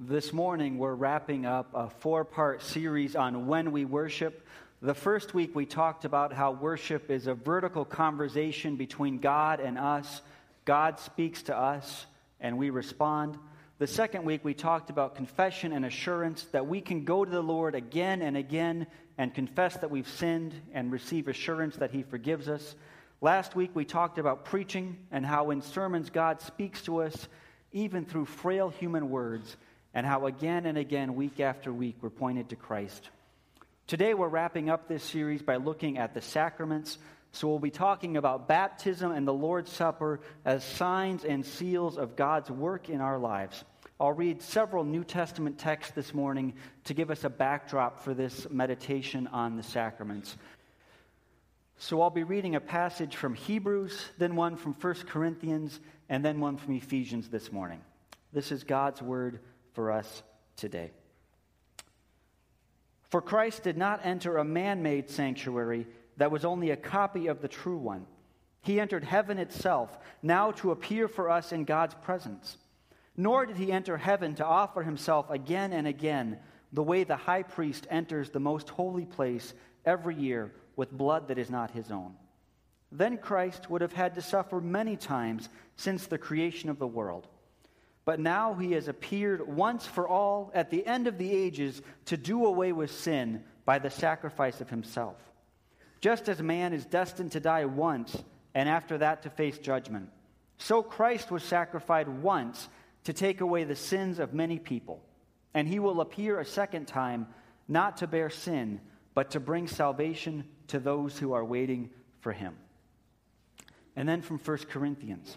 This morning, we're wrapping up a four part series on when we worship. The first week, we talked about how worship is a vertical conversation between God and us. God speaks to us, and we respond. The second week, we talked about confession and assurance that we can go to the Lord again and again and confess that we've sinned and receive assurance that He forgives us. Last week, we talked about preaching and how in sermons God speaks to us even through frail human words and how again and again, week after week, we're pointed to Christ. Today, we're wrapping up this series by looking at the sacraments. So, we'll be talking about baptism and the Lord's Supper as signs and seals of God's work in our lives. I'll read several New Testament texts this morning to give us a backdrop for this meditation on the sacraments. So, I'll be reading a passage from Hebrews, then one from 1 Corinthians, and then one from Ephesians this morning. This is God's word for us today. For Christ did not enter a man made sanctuary that was only a copy of the true one. He entered heaven itself, now to appear for us in God's presence. Nor did he enter heaven to offer himself again and again, the way the high priest enters the most holy place every year with blood that is not his own. Then Christ would have had to suffer many times since the creation of the world. But now he has appeared once for all at the end of the ages to do away with sin by the sacrifice of himself. Just as man is destined to die once and after that to face judgment, so Christ was sacrificed once to take away the sins of many people. And he will appear a second time, not to bear sin, but to bring salvation to those who are waiting for him. And then from 1 Corinthians.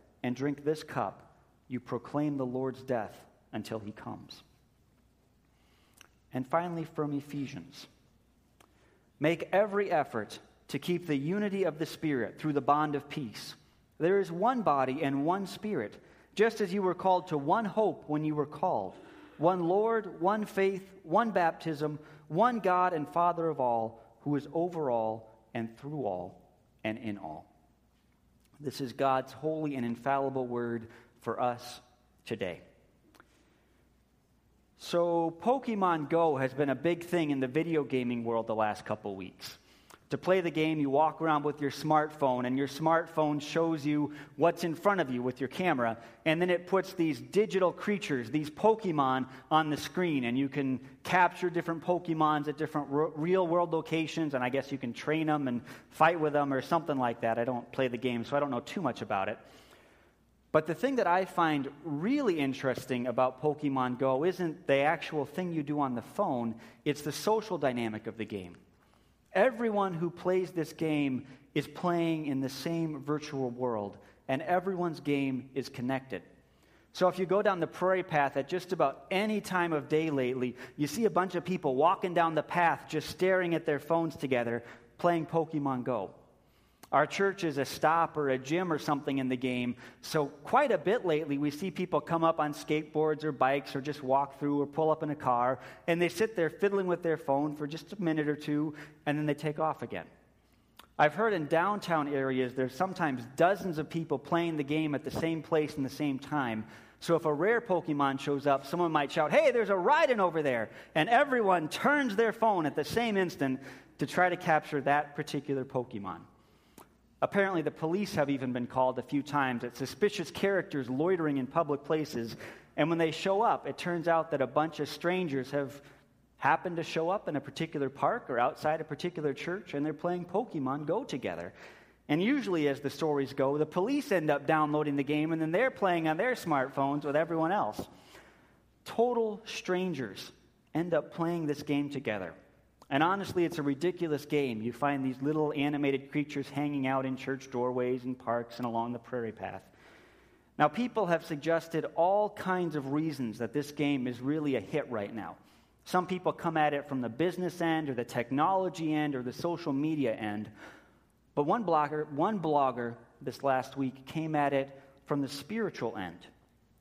and drink this cup, you proclaim the Lord's death until he comes. And finally, from Ephesians make every effort to keep the unity of the Spirit through the bond of peace. There is one body and one Spirit, just as you were called to one hope when you were called one Lord, one faith, one baptism, one God and Father of all, who is over all and through all and in all. This is God's holy and infallible word for us today. So, Pokemon Go has been a big thing in the video gaming world the last couple weeks. To play the game, you walk around with your smartphone, and your smartphone shows you what's in front of you with your camera. And then it puts these digital creatures, these Pokemon, on the screen. And you can capture different Pokemons at different real world locations. And I guess you can train them and fight with them or something like that. I don't play the game, so I don't know too much about it. But the thing that I find really interesting about Pokemon Go isn't the actual thing you do on the phone, it's the social dynamic of the game. Everyone who plays this game is playing in the same virtual world, and everyone's game is connected. So if you go down the prairie path at just about any time of day lately, you see a bunch of people walking down the path just staring at their phones together, playing Pokemon Go. Our church is a stop or a gym or something in the game. So, quite a bit lately, we see people come up on skateboards or bikes or just walk through or pull up in a car, and they sit there fiddling with their phone for just a minute or two, and then they take off again. I've heard in downtown areas there's sometimes dozens of people playing the game at the same place in the same time. So if a rare Pokemon shows up, someone might shout, Hey, there's a Rhydon over there. And everyone turns their phone at the same instant to try to capture that particular Pokemon. Apparently, the police have even been called a few times at suspicious characters loitering in public places. And when they show up, it turns out that a bunch of strangers have happened to show up in a particular park or outside a particular church, and they're playing Pokemon Go together. And usually, as the stories go, the police end up downloading the game, and then they're playing on their smartphones with everyone else. Total strangers end up playing this game together. And honestly, it's a ridiculous game. You find these little animated creatures hanging out in church doorways and parks and along the prairie path. Now, people have suggested all kinds of reasons that this game is really a hit right now. Some people come at it from the business end or the technology end or the social media end. But one blogger, one blogger this last week came at it from the spiritual end.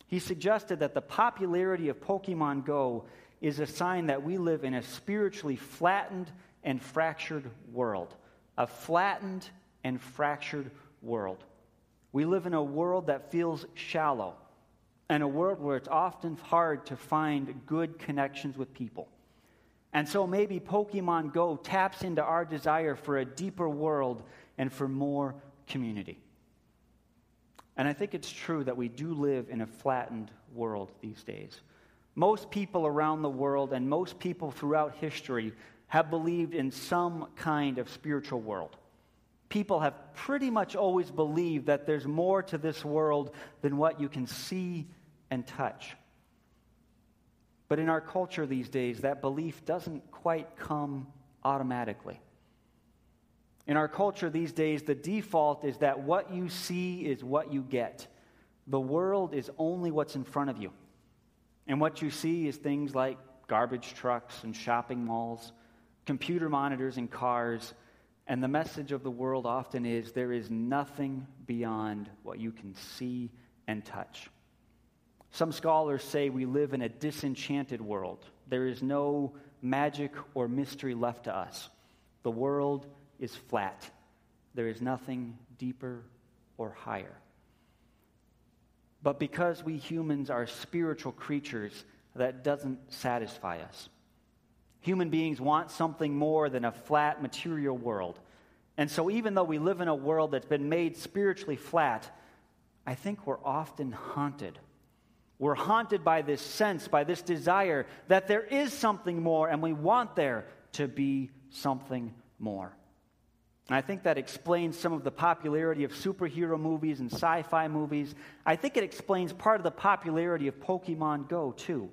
He suggested that the popularity of Pokemon Go is a sign that we live in a spiritually flattened and fractured world. A flattened and fractured world. We live in a world that feels shallow and a world where it's often hard to find good connections with people. And so maybe Pokemon Go taps into our desire for a deeper world and for more community. And I think it's true that we do live in a flattened world these days. Most people around the world and most people throughout history have believed in some kind of spiritual world people have pretty much always believed that there's more to this world than what you can see and touch. But in our culture these days, that belief doesn't quite come automatically. In our culture these days, the default is that what you see is what you get. The world is only what's in front of you. And what you see is things like garbage trucks and shopping malls, computer monitors and cars, and the message of the world often is there is nothing beyond what you can see and touch. Some scholars say we live in a disenchanted world. There is no magic or mystery left to us. The world is flat. There is nothing deeper or higher. But because we humans are spiritual creatures, that doesn't satisfy us. Human beings want something more than a flat material world. And so, even though we live in a world that's been made spiritually flat, I think we're often haunted. We're haunted by this sense, by this desire that there is something more, and we want there to be something more. And I think that explains some of the popularity of superhero movies and sci fi movies. I think it explains part of the popularity of Pokemon Go, too.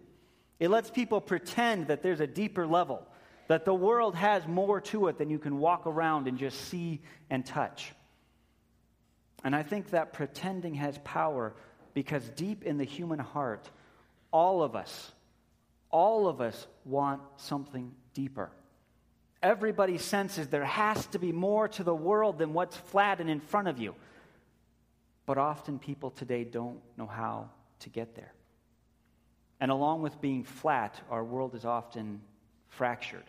It lets people pretend that there's a deeper level, that the world has more to it than you can walk around and just see and touch. And I think that pretending has power because deep in the human heart, all of us, all of us want something deeper. Everybody senses there has to be more to the world than what's flat and in front of you. But often people today don't know how to get there. And along with being flat, our world is often fractured.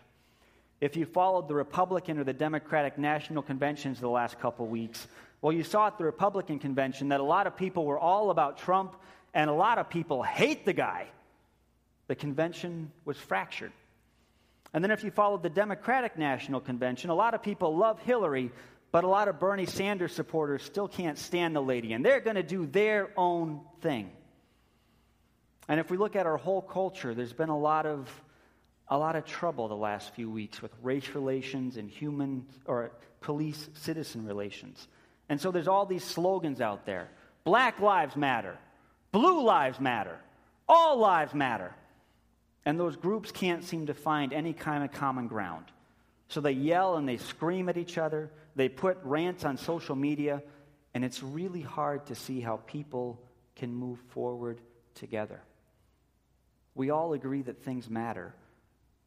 If you followed the Republican or the Democratic national conventions the last couple weeks, well, you saw at the Republican convention that a lot of people were all about Trump and a lot of people hate the guy. The convention was fractured. And then if you follow the Democratic National Convention, a lot of people love Hillary, but a lot of Bernie Sanders supporters still can't stand the lady, and they're going to do their own thing. And if we look at our whole culture, there's been a lot of a lot of trouble the last few weeks with race relations and human or police citizen relations. And so there's all these slogans out there. Black lives matter. Blue lives matter. All lives matter. And those groups can't seem to find any kind of common ground. So they yell and they scream at each other. They put rants on social media. And it's really hard to see how people can move forward together. We all agree that things matter,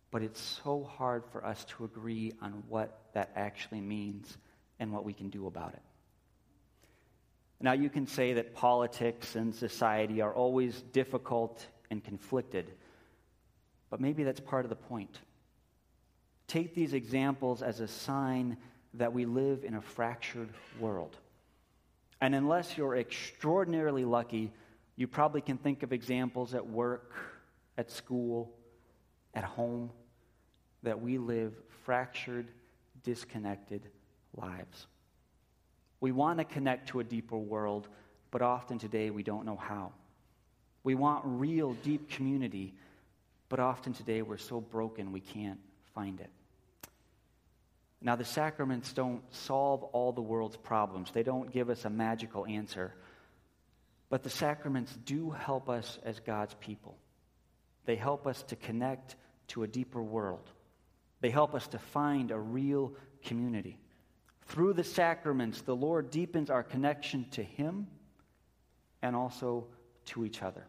but it's so hard for us to agree on what that actually means and what we can do about it. Now, you can say that politics and society are always difficult and conflicted, but maybe that's part of the point. Take these examples as a sign that we live in a fractured world. And unless you're extraordinarily lucky, you probably can think of examples at work at school, at home, that we live fractured, disconnected lives. We want to connect to a deeper world, but often today we don't know how. We want real, deep community, but often today we're so broken we can't find it. Now, the sacraments don't solve all the world's problems, they don't give us a magical answer. But the sacraments do help us as God's people. They help us to connect to a deeper world. They help us to find a real community. Through the sacraments, the Lord deepens our connection to Him and also to each other.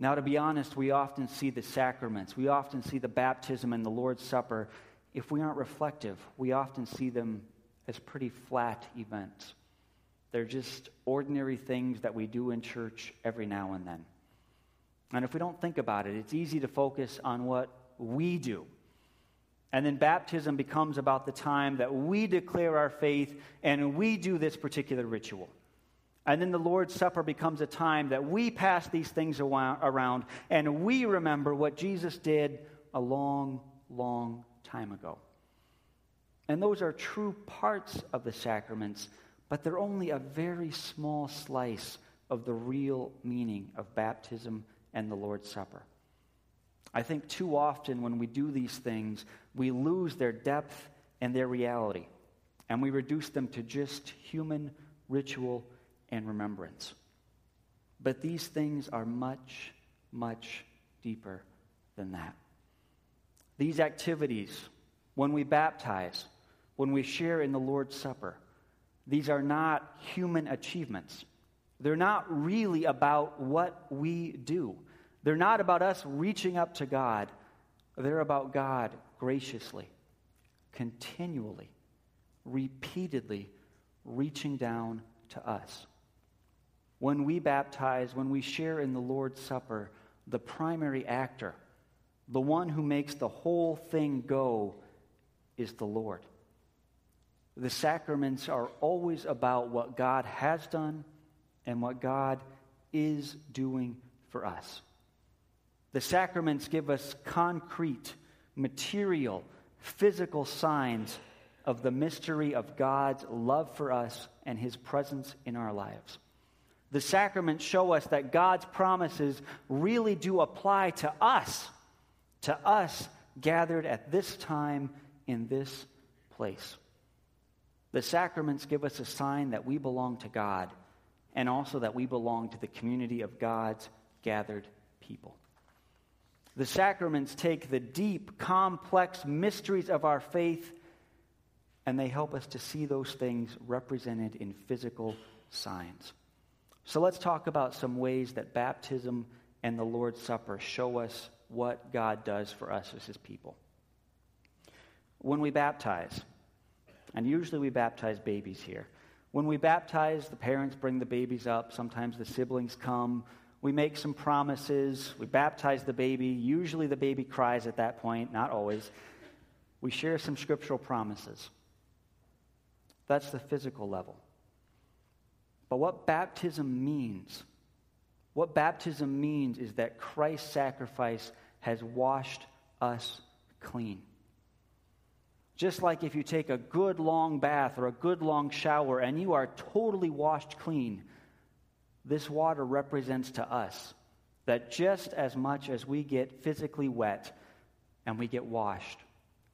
Now, to be honest, we often see the sacraments, we often see the baptism and the Lord's Supper. If we aren't reflective, we often see them as pretty flat events. They're just ordinary things that we do in church every now and then. And if we don't think about it, it's easy to focus on what we do. And then baptism becomes about the time that we declare our faith and we do this particular ritual. And then the Lord's Supper becomes a time that we pass these things around and we remember what Jesus did a long, long time ago. And those are true parts of the sacraments, but they're only a very small slice of the real meaning of baptism and the Lord's Supper. I think too often when we do these things, we lose their depth and their reality, and we reduce them to just human ritual and remembrance. But these things are much, much deeper than that. These activities, when we baptize, when we share in the Lord's Supper, these are not human achievements. They're not really about what we do. They're not about us reaching up to God. They're about God graciously, continually, repeatedly reaching down to us. When we baptize, when we share in the Lord's Supper, the primary actor, the one who makes the whole thing go, is the Lord. The sacraments are always about what God has done and what God is doing for us. The sacraments give us concrete, material, physical signs of the mystery of God's love for us and his presence in our lives. The sacraments show us that God's promises really do apply to us, to us gathered at this time in this place. The sacraments give us a sign that we belong to God and also that we belong to the community of God's gathered people. The sacraments take the deep, complex mysteries of our faith and they help us to see those things represented in physical signs. So let's talk about some ways that baptism and the Lord's Supper show us what God does for us as his people. When we baptize, and usually we baptize babies here. When we baptize, the parents bring the babies up. Sometimes the siblings come. We make some promises. We baptize the baby. Usually the baby cries at that point, not always. We share some scriptural promises. That's the physical level. But what baptism means, what baptism means is that Christ's sacrifice has washed us clean. Just like if you take a good long bath or a good long shower and you are totally washed clean, this water represents to us that just as much as we get physically wet and we get washed,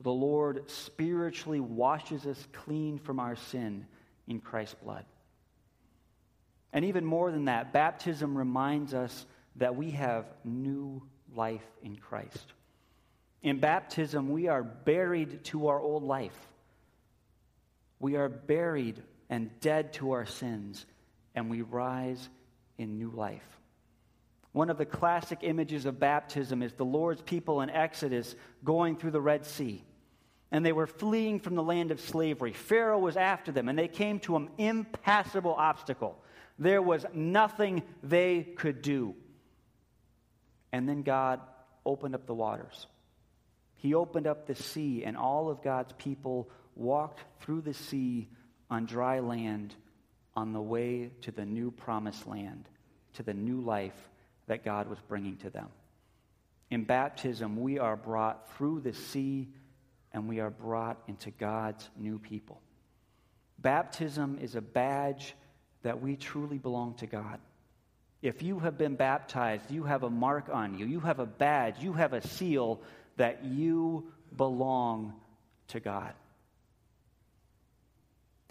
the Lord spiritually washes us clean from our sin in Christ's blood. And even more than that, baptism reminds us that we have new life in Christ. In baptism, we are buried to our old life. We are buried and dead to our sins, and we rise in new life. One of the classic images of baptism is the Lord's people in Exodus going through the Red Sea. And they were fleeing from the land of slavery. Pharaoh was after them, and they came to an impassable obstacle. There was nothing they could do. And then God opened up the waters. He opened up the sea, and all of God's people walked through the sea on dry land on the way to the new promised land, to the new life that God was bringing to them. In baptism, we are brought through the sea and we are brought into God's new people. Baptism is a badge that we truly belong to God. If you have been baptized, you have a mark on you, you have a badge, you have a seal that you belong to God.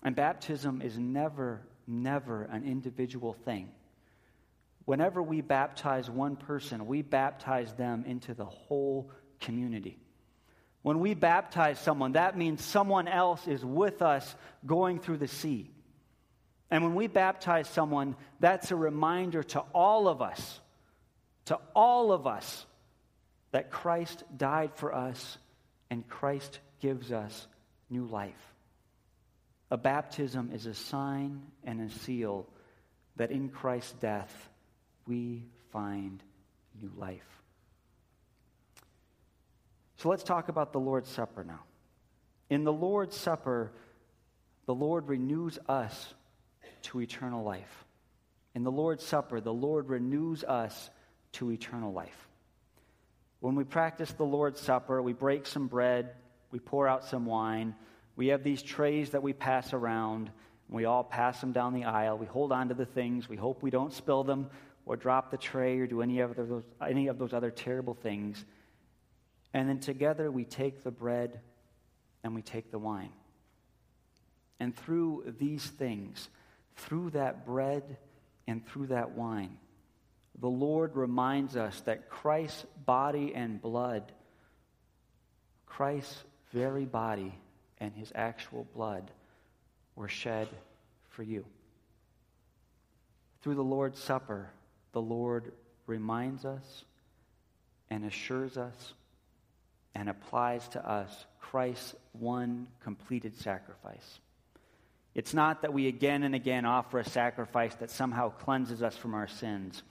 And baptism is never, never an individual thing. Whenever we baptize one person, we baptize them into the whole community. When we baptize someone, that means someone else is with us going through the sea. And when we baptize someone, that's a reminder to all of us, to all of us, that Christ died for us and Christ gives us new life. A baptism is a sign and a seal that in Christ's death we find new life. So let's talk about the Lord's Supper now. In the Lord's Supper, the Lord renews us to eternal life. In the Lord's Supper, the Lord renews us to eternal life. When we practice the Lord's Supper, we break some bread, we pour out some wine, we have these trays that we pass around. and We all pass them down the aisle. We hold on to the things. We hope we don't spill them or drop the tray or do any of those, any of those other terrible things. And then together we take the bread and we take the wine. And through these things, through that bread and through that wine, the Lord reminds us that Christ's body and blood, Christ's very body and his actual blood, were shed for you. Through the Lord's Supper, the Lord reminds us and assures us and applies to us Christ's one completed sacrifice. It's not that we again and again offer a sacrifice that somehow cleanses us from our sins.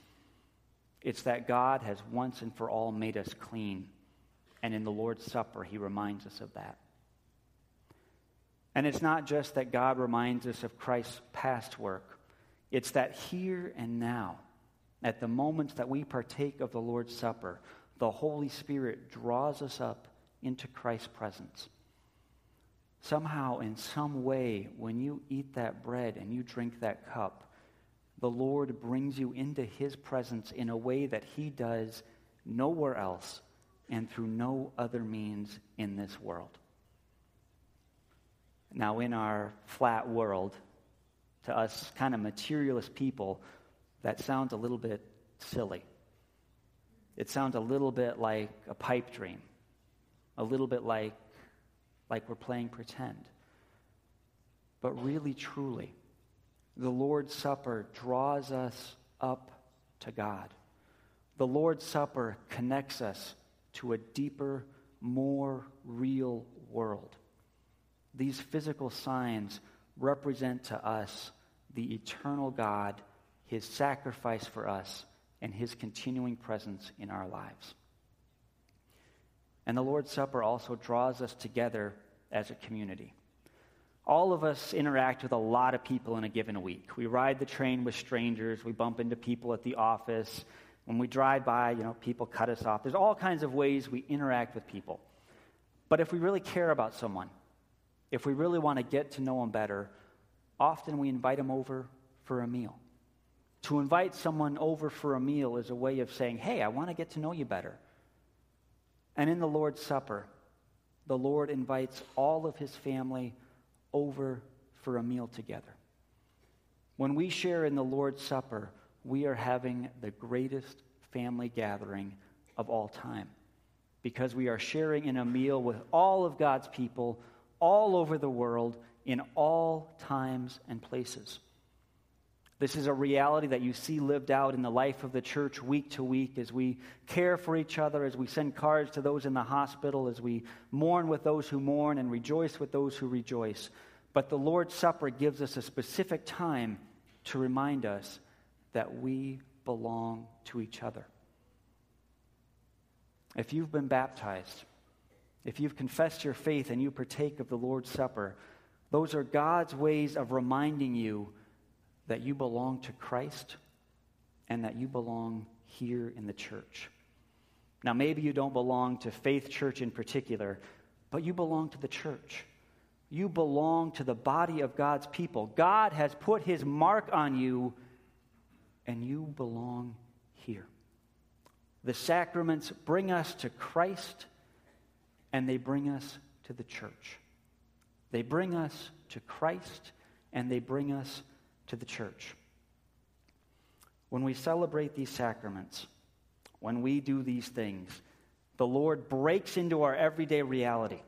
It's that God has once and for all made us clean. And in the Lord's Supper, he reminds us of that. And it's not just that God reminds us of Christ's past work, it's that here and now, at the moments that we partake of the Lord's Supper, the Holy Spirit draws us up into Christ's presence. Somehow, in some way, when you eat that bread and you drink that cup, the Lord brings you into his presence in a way that he does nowhere else and through no other means in this world. Now, in our flat world, to us kind of materialist people, that sounds a little bit silly. It sounds a little bit like a pipe dream, a little bit like, like we're playing pretend. But really, truly, the Lord's Supper draws us up to God. The Lord's Supper connects us to a deeper, more real world. These physical signs represent to us the eternal God, his sacrifice for us, and his continuing presence in our lives. And the Lord's Supper also draws us together as a community. All of us interact with a lot of people in a given week. We ride the train with strangers, we bump into people at the office. When we drive by, you know, people cut us off. There's all kinds of ways we interact with people. But if we really care about someone, if we really want to get to know them better, often we invite them over for a meal. To invite someone over for a meal is a way of saying, hey, I want to get to know you better. And in the Lord's Supper, the Lord invites all of his family over for a meal together. When we share in the Lord's Supper, we are having the greatest family gathering of all time because we are sharing in a meal with all of God's people all over the world in all times and places. This is a reality that you see lived out in the life of the church week to week as we care for each other, as we send cards to those in the hospital, as we mourn with those who mourn and rejoice with those who rejoice. But the Lord's Supper gives us a specific time to remind us that we belong to each other. If you've been baptized, if you've confessed your faith and you partake of the Lord's Supper, those are God's ways of reminding you that you belong to Christ and that you belong here in the church. Now, maybe you don't belong to Faith Church in particular, but you belong to the church. You belong to the body of God's people. God has put his mark on you, and you belong here. The sacraments bring us to Christ, and they bring us to the church. They bring us to Christ, and they bring us to the church. When we celebrate these sacraments, when we do these things, the Lord breaks into our everyday reality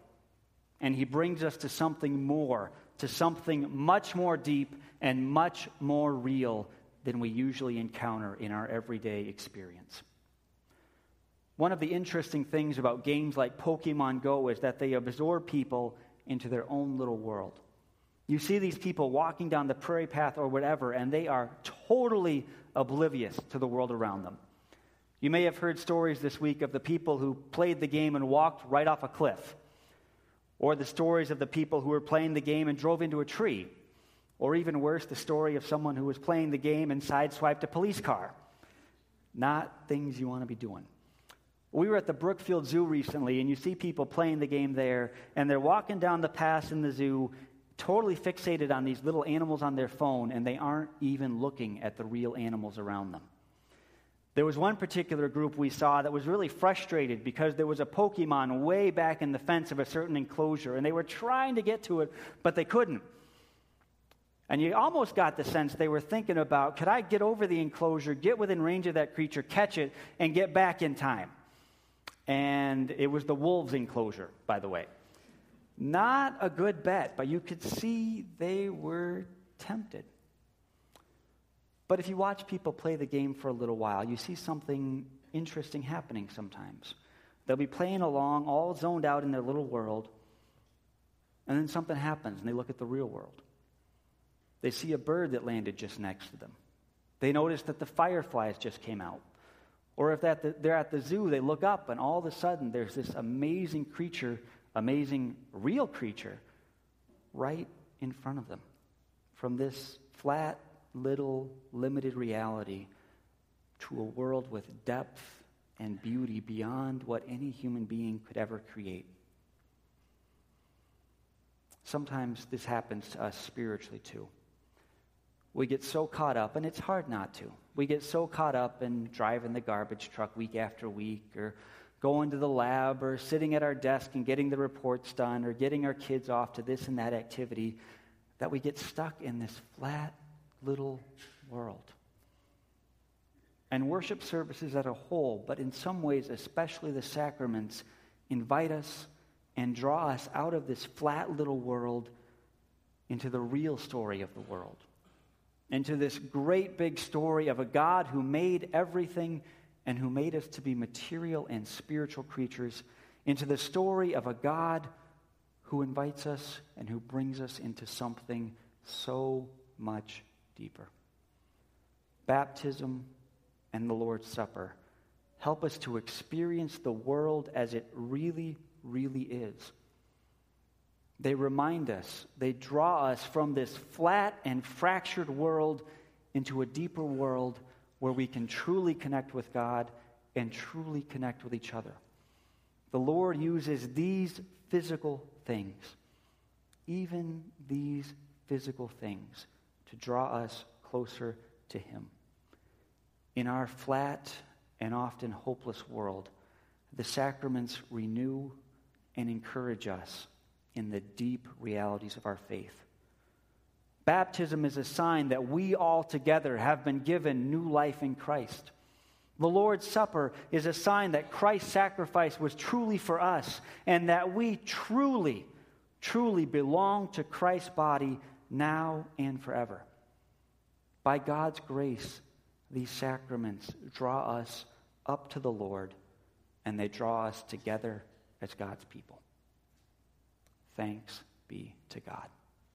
and He brings us to something more to something much more deep and much more real than we usually encounter in our everyday experience. One of the interesting things about games like Pokemon Go is that they absorb people into their own little world. You see these people walking down the prairie path or whatever, and they are totally oblivious to the world around them. You may have heard stories this week of the people who played the game and walked right off a cliff, or the stories of the people who were playing the game and drove into a tree, or even worse, the story of someone who was playing the game and sideswiped a police car. Not things you want to be doing. We were at the Brookfield Zoo recently, and you see people playing the game there, and they're walking down the path in the zoo, totally fixated on these little animals on their phone, and they aren't even looking at the real animals around them. There was one particular group we saw that was really frustrated because there was a Pokemon way back in the fence of a certain enclosure, and they were trying to get to it, but they couldn't. And you almost got the sense they were thinking about could I get over the enclosure, get within range of that creature, catch it, and get back in time? And it was the wolves' enclosure, by the way. Not a good bet, but you could see they were tempted. But if you watch people play the game for a little while, you see something interesting happening sometimes. They'll be playing along, all zoned out in their little world, and then something happens, and they look at the real world. They see a bird that landed just next to them. They notice that the fireflies just came out. Or if they're at the zoo, they look up and all of a sudden there's this amazing creature, amazing real creature, right in front of them. From this flat, little, limited reality to a world with depth and beauty beyond what any human being could ever create. Sometimes this happens to us spiritually too. We get so caught up, and it's hard not to. We get so caught up in driving the garbage truck week after week, or going to the lab, or sitting at our desk and getting the reports done, or getting our kids off to this and that activity, that we get stuck in this flat little world. And worship services as a whole, but in some ways, especially the sacraments, invite us and draw us out of this flat little world into the real story of the world into this great big story of a God who made everything and who made us to be material and spiritual creatures, into the story of a God who invites us and who brings us into something so much deeper. Baptism and the Lord's Supper help us to experience the world as it really, really is. They remind us, they draw us from this flat and fractured world into a deeper world where we can truly connect with God and truly connect with each other. The Lord uses these physical things, even these physical things, to draw us closer to Him. In our flat and often hopeless world, the sacraments renew and encourage us in the deep realities of our faith. Baptism is a sign that we all together have been given new life in Christ. The Lord's Supper is a sign that Christ's sacrifice was truly for us and that we truly, truly belong to Christ's body now and forever. By God's grace, these sacraments draw us up to the Lord and they draw us together as God's people. Thanks be to God.